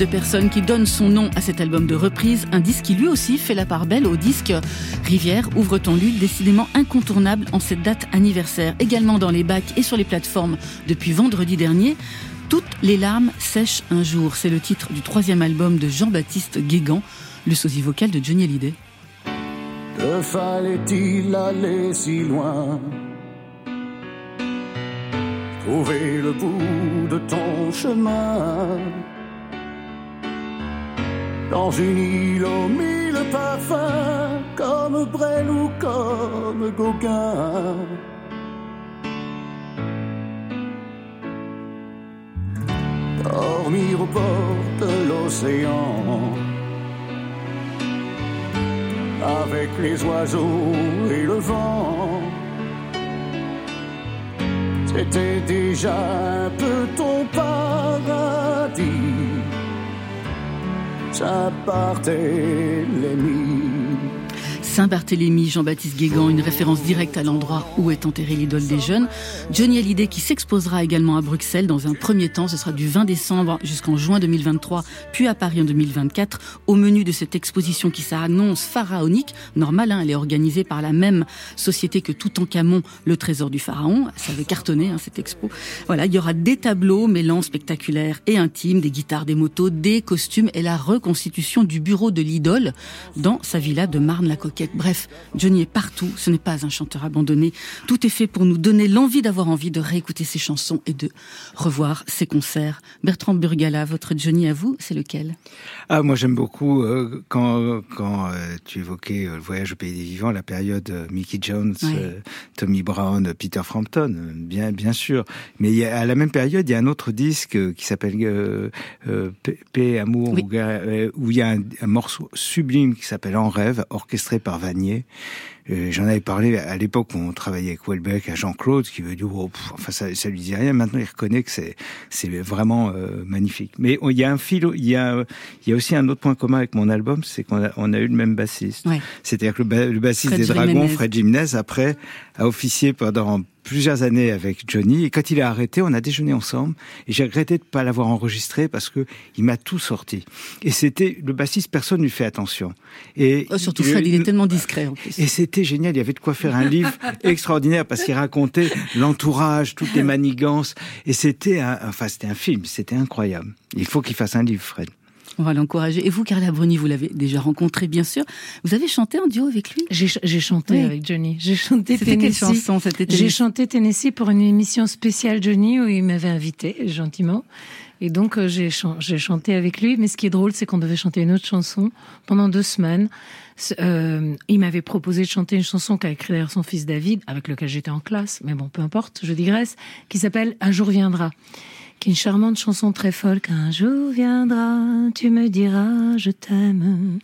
de personne qui donne son nom à cet album de reprise, un disque qui lui aussi fait la part belle au disque Rivière ouvre ton lit, décidément incontournable en cette date anniversaire. Également dans les bacs et sur les plateformes depuis vendredi dernier, Toutes les larmes sèchent un jour. C'est le titre du troisième album de Jean-Baptiste Guégan, le sosie vocal de Johnny Hallyday. Que fallait-il aller si loin? Trouver le bout de ton chemin? Dans une île aux mille parfums Comme Brel ou comme Gauguin dormir au bord de l'océan. Avec les oiseaux et le vent. C'était déjà un peu ton paradis. Ça partait les nuits. Saint-Barthélemy, Jean-Baptiste Guégan, une référence directe à l'endroit où est enterrée l'idole des jeunes. Johnny Hallyday qui s'exposera également à Bruxelles dans un premier temps, ce sera du 20 décembre jusqu'en juin 2023, puis à Paris en 2024. Au menu de cette exposition qui s'annonce pharaonique, normal, hein, elle est organisée par la même société que Toutankhamon, le trésor du pharaon. Ça avait cartonné hein, cette expo. Voilà, il y aura des tableaux mêlant spectaculaires et intimes, des guitares, des motos, des costumes et la reconstitution du bureau de l'idole dans sa villa de Marne-la-Coquette. Bref, Johnny est partout, ce n'est pas un chanteur abandonné. Tout est fait pour nous donner l'envie d'avoir envie de réécouter ses chansons et de revoir ses concerts. Bertrand Burgala, votre Johnny à vous, c'est lequel? Ah, moi j'aime beaucoup euh, quand, quand euh, tu évoquais euh, le voyage au pays des vivants, la période Mickey Jones, Ouais. Tommy Brown, Peter Frampton, bien bien sûr. Mais il y a, à la même période, il y a un autre disque qui s'appelle Paix, Amour, Oui. où il y a un, un morceau sublime qui s'appelle En rêve, orchestré par Vanier. Euh, J'en avais parlé à l'époque où on travaillait avec Welbeck à Jean-Claude, qui veut dire, oh, pff, enfin ça, ça lui dit rien. Maintenant, il reconnaît que c'est c'est vraiment euh, magnifique. Mais il y a un fil, il y a il y a aussi un autre point commun avec mon album, c'est qu'on a on a eu le même bassiste. Ouais. C'est-à-dire que le, ba- le bassiste Fred des Dragons, Jiménez. Fred Jiménez, après a officié pendant plusieurs années avec Johnny. Et quand il a arrêté, on a déjeuné ensemble. Et j'ai regretté de pas l'avoir enregistré parce que il m'a tout sorti. Et c'était le bassiste, personne ne lui fait attention. Et Oh, Surtout Fred, il est tellement discret en plus. et c'était génial, il y avait de quoi faire un livre extraordinaire parce qu'il racontait l'entourage, toutes les manigances. Et c'était un, enfin, c'était un film, c'était incroyable. Il faut qu'il fasse un livre, Fred. On va l'encourager. Et vous, Carla Bruni, vous l'avez déjà rencontré, bien sûr. Vous avez chanté en duo avec lui? J'ai ch- j'ai chanté Oui. avec Johnny. J'ai chanté C'était quelle Tennessee. chanson C'était J'ai Tennessee. chanté Tennessee pour une émission spéciale Johnny où il m'avait invité gentiment. Et donc euh, j'ai chan- j'ai chanté avec lui. Mais ce qui est drôle, c'est qu'on devait chanter une autre chanson pendant deux semaines. Euh, il m'avait proposé de chanter une chanson qu'a écrit d'ailleurs son fils David, avec lequel j'étais en classe. Mais bon, peu importe, je digresse. Qui s'appelle Un jour viendra qui est une charmante chanson très folk. Un jour viendra, tu me diras, je t'aime.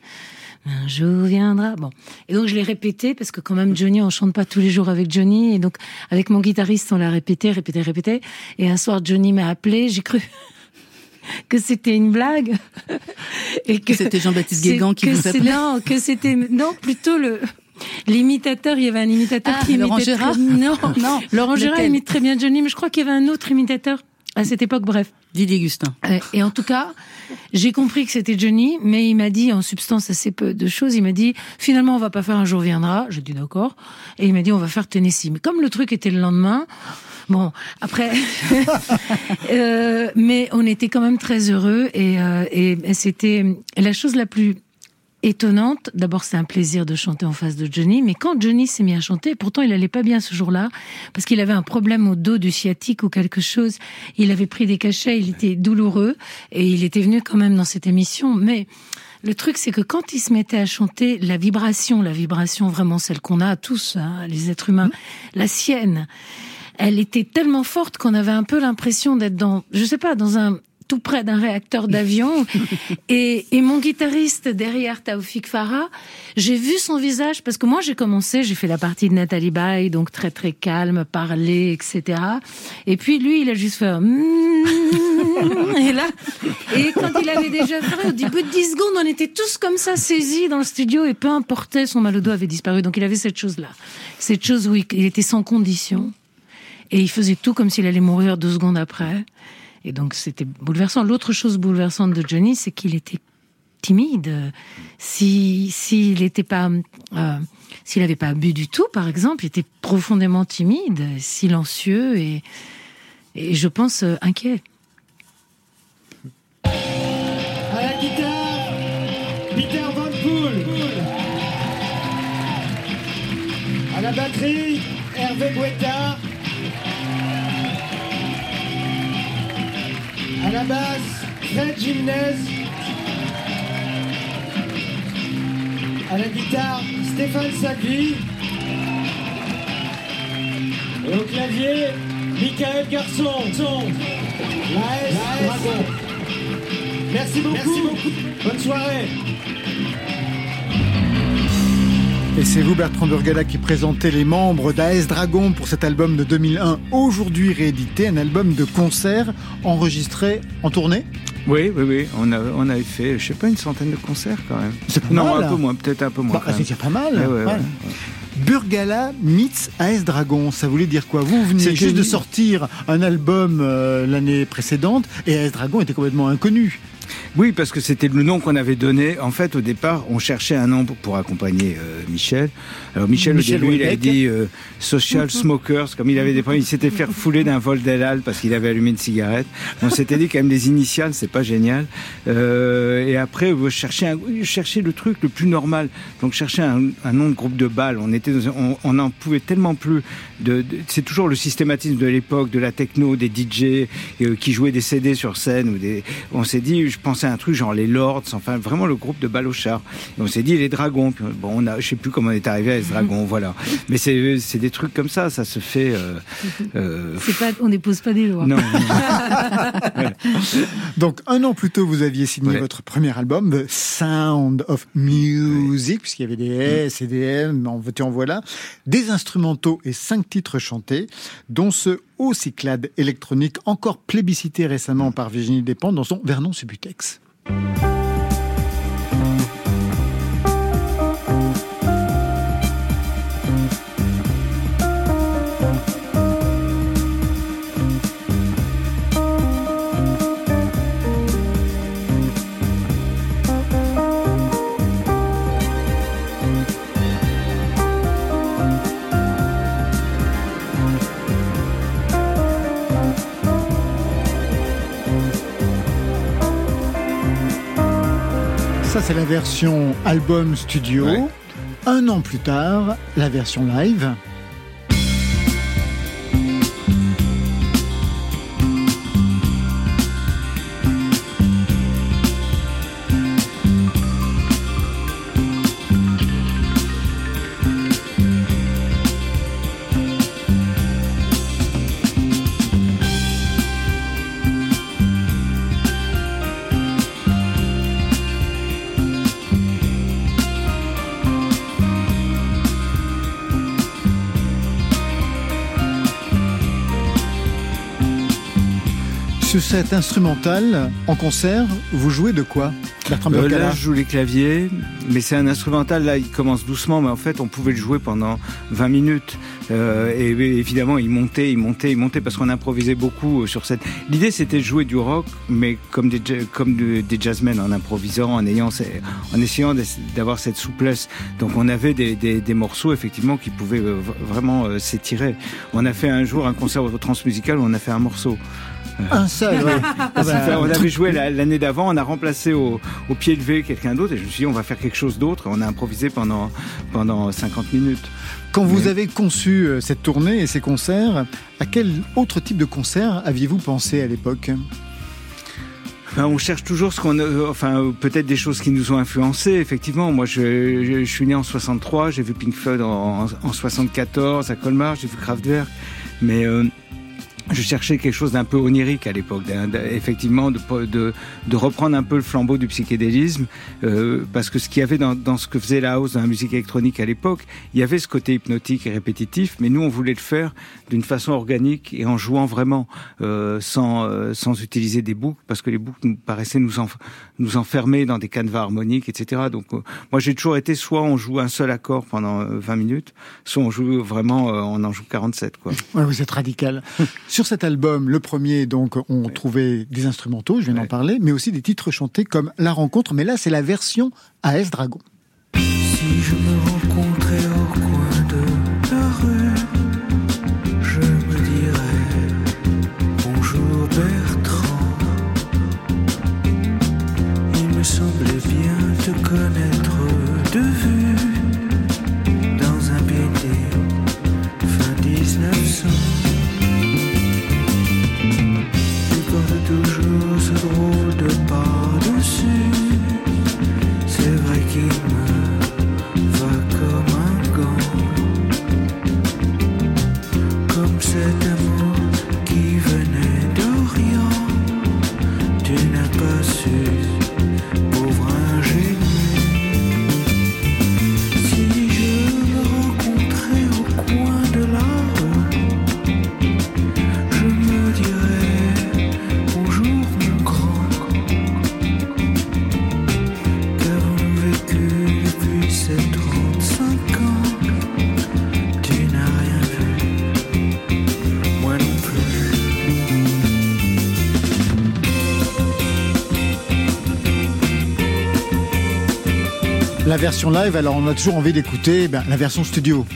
Un jour viendra. Bon. Et donc, je l'ai répété parce que quand même, Johnny, on chante pas tous les jours avec Johnny. Et donc, avec mon guitariste, on l'a répété, répété, répété. Et un soir, Johnny m'a appelé. J'ai cru que c'était une blague. Et Que c'était Jean-Baptiste Guégan qui vous appelait. Non, que c'était, non, plutôt le, l'imitateur. Il y avait un imitateur Ah, qui Laurent imitait Gérard très- Non, Non. Laurent Gérard imite très bien Johnny, mais je crois qu'il y avait un autre imitateur à cette époque. Bref. Didier Gustin. Et en tout cas, j'ai compris que c'était Johnny, mais il m'a dit en substance assez peu de choses. Il m'a dit finalement on va pas faire un jour viendra. Je dis d'accord. Et il m'a dit on va faire Tennessee. Mais comme le truc était le lendemain, bon après, euh, mais on était quand même très heureux et, euh, et c'était la chose la plus étonnante. D'abord, c'est un plaisir de chanter en face de Johnny, mais quand Johnny s'est mis à chanter, pourtant il allait pas bien ce jour-là, parce qu'il avait un problème au dos du sciatique ou quelque chose. Il avait pris des cachets, il était douloureux, et il était venu quand même dans cette émission, mais le truc, c'est que quand il se mettait à chanter, la vibration, la vibration vraiment celle qu'on a tous, hein, les êtres humains, la sienne, elle était tellement forte qu'on avait un peu l'impression d'être dans, je sais pas, dans un tout près d'un réacteur d'avion. et, et mon guitariste derrière Taoufik Farah, j'ai vu son visage parce que moi j'ai commencé, j'ai fait la partie de Nathalie Baye, donc très très calme, parler, etc. Et puis lui, il a juste fait et là, et quand il avait déjà fait, au début de 10 secondes, on était tous comme ça saisis dans le studio et peu importait, son mal au dos avait disparu. Donc il avait cette chose-là, cette chose où il était sans condition et il faisait tout comme s'il allait mourir deux secondes après. Et donc c'était bouleversant. L'autre chose bouleversante de Johnny, c'est qu'il était timide. Si s'il n'était pas, euh, s'il n'avait pas bu du tout, par exemple, il était profondément timide, silencieux et, et je pense euh, inquiet. À la guitare, Peter Van Poel. À la batterie, Hervé Guetta. À la basse, Fred Jimenez. À la guitare, Stéphane Sagli. Et au clavier, Michael Garçon. La S, Dragon. Merci beaucoup. Bonne soirée. Et c'est vous, Bertrand Burgala, qui présentez les membres d'AS Dragon pour cet album de 2001, aujourd'hui réédité, un album de concert enregistré en tournée? Oui, oui, oui. On, a, on avait fait, je sais pas, une centaine de concerts quand même. C'est pas non, mal, un peu moins, peut-être un peu moins. Bah, C'est pas mal. Ouais, ouais, Ouais. ouais. Burgala meets AS Dragon, ça voulait dire quoi? Vous venez juste de sortir un album euh, l'année précédente et AS Dragon était complètement inconnu. Oui, parce que c'était le nom qu'on avait donné. En fait, au départ, on cherchait un nom pour, accompagner euh, Michel. Alors Michel, Michel au début, il a dit euh, social smokers, comme il avait des problèmes. Il s'était fait fouler d'un vol d'Elal parce qu'il avait allumé une cigarette. On s'était dit quand même des initiales, c'est pas génial. Euh, et après, je cherchais, un, le truc le plus normal. Donc, je cherchais un, un nom de groupe de balles. On était, on, on en pouvait tellement plus. De, de- c'est toujours le systématisme de l'époque, de la techno, des DJ euh, qui jouaient des CD sur scène ou des. On s'est dit, je pensais un truc genre les Lords, enfin vraiment le groupe de Balochard. Et on s'est dit les Dragons. Puis, bon, on a, je sais plus comment on est arrivé à les Dragons, voilà. Mais c'est, c'est des trucs comme ça, ça se fait. Euh, euh, C'est pas, on n'épose pas des lois. non, Donc un an plus tôt, vous aviez signé Ouais. votre premier album, The Sound of Music, puisqu'il y avait des S et des M, en veux-tu en voilà, des instrumentaux et cinq titres chantés, dont ce haut cyclade électronique encore plébiscité récemment par Virginie Despentes dans son Vernon Subutex. C'est la version album studio. Ouais. Un an plus tard, la version live. Sur cet instrumental, en concert, vous jouez de quoi Bertrand Euh, là, je joue les claviers, mais c'est un instrumental. Là, il commence doucement, mais en fait, on pouvait le jouer pendant 20 minutes. Euh, et, évidemment, il montait, il montait, il montait, parce qu'on improvisait beaucoup euh, sur cette. L'idée, c'était de jouer du rock, mais comme des, comme de- des jazzmen, en improvisant, en ayant, en essayant d'avoir cette souplesse. Donc, on avait des, des, des morceaux, effectivement, qui pouvaient euh, vraiment s'étirer. On a fait un jour un concert au transmusical où on a fait un morceau. Un seul, ouais. Ah bah, on avait joué la- l'année d'avant, on a remplacé au, au pied levé quelqu'un d'autre et je me suis dit on va faire quelque chose d'autre. On a improvisé pendant pendant 50 minutes. Quand vous avez conçu euh, cette tournée et ces concerts, à quel autre type de concert aviez-vous pensé à l'époque? Enfin, on cherche toujours ce qu'on, a- enfin euh, peut-être des choses qui nous ont influencés. Effectivement, moi je, je, je suis né en 63, j'ai vu Pink Floyd en, en, en 74 à Colmar, j'ai vu Kraftwerk, mais euh, je cherchais quelque chose d'un peu onirique à l'époque, effectivement, de, de, de reprendre un peu le flambeau du psychédélisme, euh, parce que ce qu'il y avait dans, dans ce que faisait la house dans la musique électronique à l'époque, il y avait ce côté hypnotique et répétitif, mais nous on voulait le faire d'une façon organique et en jouant vraiment, euh, sans, euh, sans utiliser des boucles, parce que les boucles nous paraissaient nous, enf- nous enfermer dans des canevas harmoniques, etc. Donc euh, moi j'ai toujours été soit on joue un seul accord pendant euh, 20 minutes, soit on joue vraiment, euh, on en joue 47 quoi. Ouais, vous êtes radical. Sur cet album, le premier, donc, on trouvait des instrumentaux, je viens d'en parler, mais aussi des titres chantés comme La Rencontre, mais là, c'est la version AS Dragon. Si je me version live, alors on a toujours envie d'écouter ben, la version studio.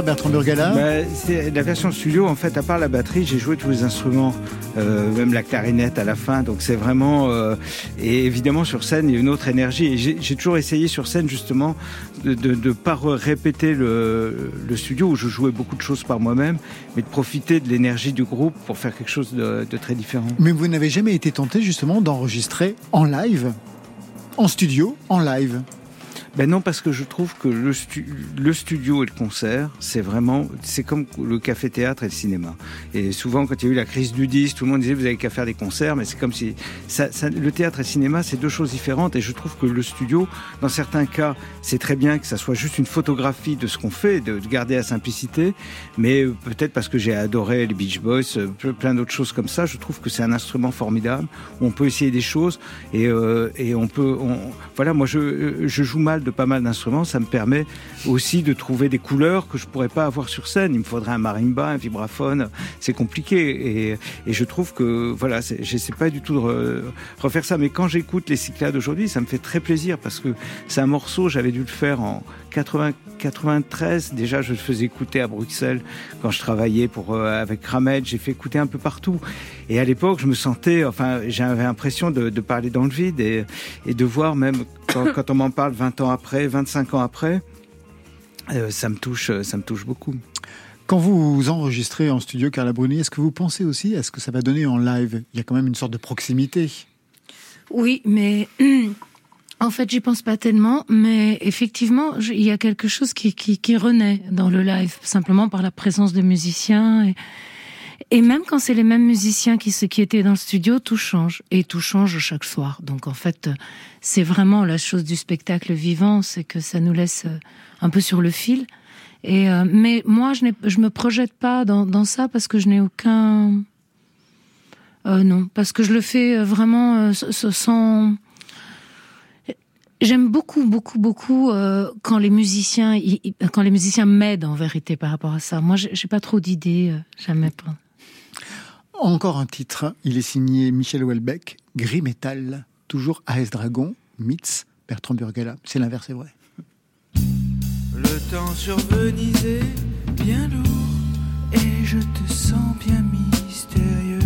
Bertrand Burgala? Bah, c'est la version studio, en fait, à part la batterie, j'ai joué tous les instruments, euh, même la clarinette à la fin. Donc c'est vraiment euh, et évidemment sur scène il y a une autre énergie. Et j'ai toujours essayé sur scène justement de de pas répéter le, le studio où je jouais beaucoup de choses par moi-même, mais de profiter de l'énergie du groupe pour faire quelque chose de, de très différent. Mais vous n'avez jamais été tenté justement d'enregistrer en live, en studio, en live? Ben non, parce que je trouve que le, le studio et le concert, c'est vraiment, c'est comme le café-théâtre et le cinéma. Et souvent, quand il y a eu la crise du disque, tout le monde disait vous avez qu'à faire des concerts, mais c'est comme si ça, ça- le théâtre et le cinéma, c'est deux choses différentes. Et je trouve que le studio, dans certains cas, c'est très bien que ça soit juste une photographie de ce qu'on fait, de, de garder la simplicité. Mais euh, peut-être parce que j'ai adoré les Beach Boys, euh, ple- plein d'autres choses comme ça, je trouve que c'est un instrument formidable. On peut essayer des choses et, euh, et on peut, on, voilà, moi je, euh, je joue mal de pas mal d'instruments, ça me permet aussi de trouver des couleurs que je pourrais pas avoir sur scène. Il me faudrait un marimba, un vibraphone, c'est compliqué et, je trouve que voilà, j'essaie pas du tout de re- refaire ça, mais quand j'écoute les Cyclades d'aujourd'hui, ça me fait très plaisir parce que c'est un morceau, j'avais dû le faire en 80, 93. Déjà, je le faisais écouter à Bruxelles quand je travaillais pour euh, avec Ramed. J'ai fait écouter un peu partout. Et à l'époque, je me sentais, enfin, j'avais l'impression de, de parler dans le vide et, et de voir même quand, quand on m'en parle 20 ans après, 25 ans après, euh, ça me touche, ça me touche beaucoup. Quand vous enregistrez en studio Carla Bruni, est-ce que vous pensez aussi à ce que ça va donner en live? Il y a quand même une sorte de proximité. Oui, mais en fait, j'y pense pas tellement. Mais effectivement, il y a quelque chose qui, qui, qui renaît dans le live, simplement par la présence de musiciens. Et, et même quand c'est les mêmes musiciens qui, qui étaient dans le studio, tout change. Et tout change chaque soir. Donc en fait, c'est vraiment la chose du spectacle vivant, c'est que ça nous laisse euh, un peu sur le fil. Et euh, mais moi, je, je me projette pas dans, dans ça parce que je n'ai aucun euh, non, parce que je le fais euh, vraiment euh, sans. J'aime beaucoup, beaucoup, beaucoup euh, quand les musiciens, quand les musiciens m'aident en vérité par rapport à ça. Moi, j'ai pas trop d'idées, euh, jamais pas. Encore un titre, il est signé Michel Houellebecq, Gris Metal, toujours AS Dragon, Mitz, Bertrand Burgala. C'est l'inverse, c'est vrai. Le temps sur est bien lourd et je te sens bien mystérieuse.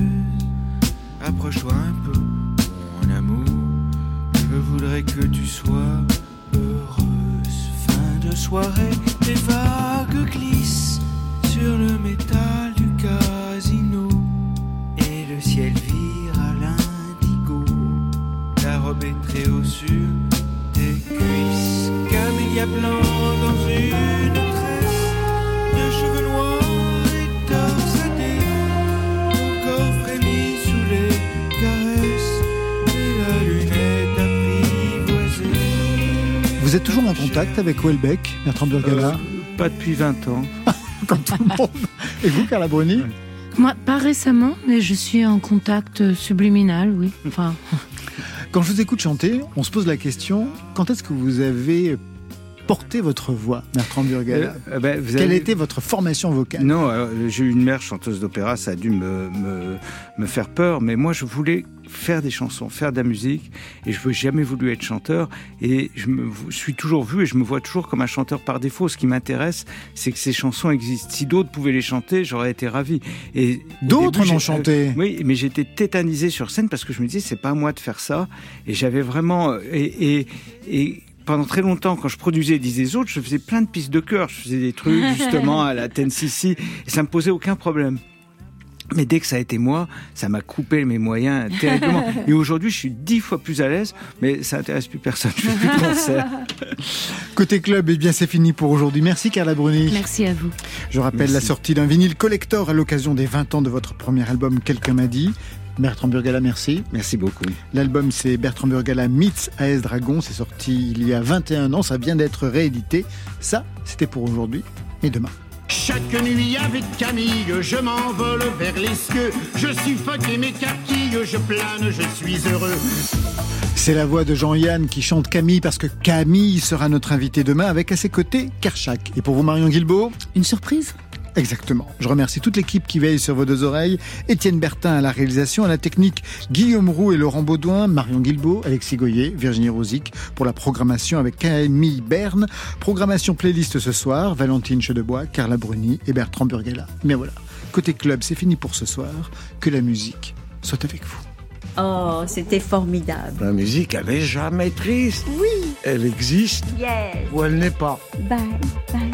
Approche-toi un peu, mon amour. Je voudrais que tu sois heureuse. Fin de soirée, les vagues glissent sur le métal le ciel vire à l'indigo. Ta robe est très haut sur tes cuisses. Camélia blanc dans une tresse de cheveux noirs et torsadés. Ton corps frémit sous les caresses et la lunette apprivoisée. Vous êtes toujours en contact avec Houellebecq, Bertrand Burgala Euh, pas depuis 20 ans. Comme tout le monde. Et vous, Carla Bruni Moi, pas récemment, mais je suis en contact subliminal, oui. Enfin, Quand je vous écoute chanter, on se pose la question quand est-ce que vous avez porté votre voix, Bertrand Burgala Euh, ben, vous Quelle était votre formation vocale? Non, alors, j'ai eu une mère chanteuse d'opéra, ça a dû me, me, me faire peur, mais moi je voulais faire des chansons, faire de la musique, et je n'ai jamais voulu être chanteur, et je me suis toujours vu, et je me vois toujours comme un chanteur par défaut. Ce qui m'intéresse, c'est que ces chansons existent. Si d'autres pouvaient les chanter, j'aurais été ravi. Et au D'autres l'ont j'ai- chanté. euh, oui, mais j'étais tétanisé sur scène parce que je me disais, c'est pas à moi de faire ça, et j'avais vraiment... euh, Et, et, et pendant très longtemps, quand je produisais des autres, je faisais plein de pistes de chœur. Je faisais des trucs justement à la Tennessee et ça me posait aucun problème. Mais dès que ça a été moi, ça m'a coupé mes moyens terriblement. Et aujourd'hui, je suis dix fois plus à l'aise, mais ça intéresse plus personne. Je fais plus de concerts. Côté club, eh bien c'est fini pour aujourd'hui. Merci Carla Bruni. merci à vous. Je rappelle Merci. la sortie d'un vinyle collector à l'occasion des 20 ans de votre premier album Quelqu'un m'a dit. Bertrand Burgala, merci. Merci beaucoup. L'album c'est Bertrand Burgala Meets AS Dragon. C'est sorti il y a 21 ans. Ça vient d'être réédité. Ça, c'était pour aujourd'hui. et demain. Chaque nuit avec Camille, je m'envole vers les cieux. Je suffoque et m'écarquille, je plane, je suis heureux. C'est la voix de Jean-Yann qui chante Camille parce que Camille sera notre invité demain avec à ses côtés Kershak. Et pour vous Marion Guilbault? Une surprise? Exactement. Je remercie toute l'équipe qui veille sur vos deux oreilles. Étienne Bertin à la réalisation, à la technique, Guillaume Roux et Laurent Baudouin, Marion Guilbault, Alexis Goyer, Virginie Rosic pour la programmation avec Camille Berne. Programmation playlist ce soir, Valentine Chedebois, Carla Bruni et Bertrand Burgala. Mais voilà, côté club, c'est fini pour ce soir. Que la musique soit avec vous. Oh, c'était formidable. La musique, elle est jamais triste. Oui. Elle existe Yes. ou elle n'est pas. Bye, bye.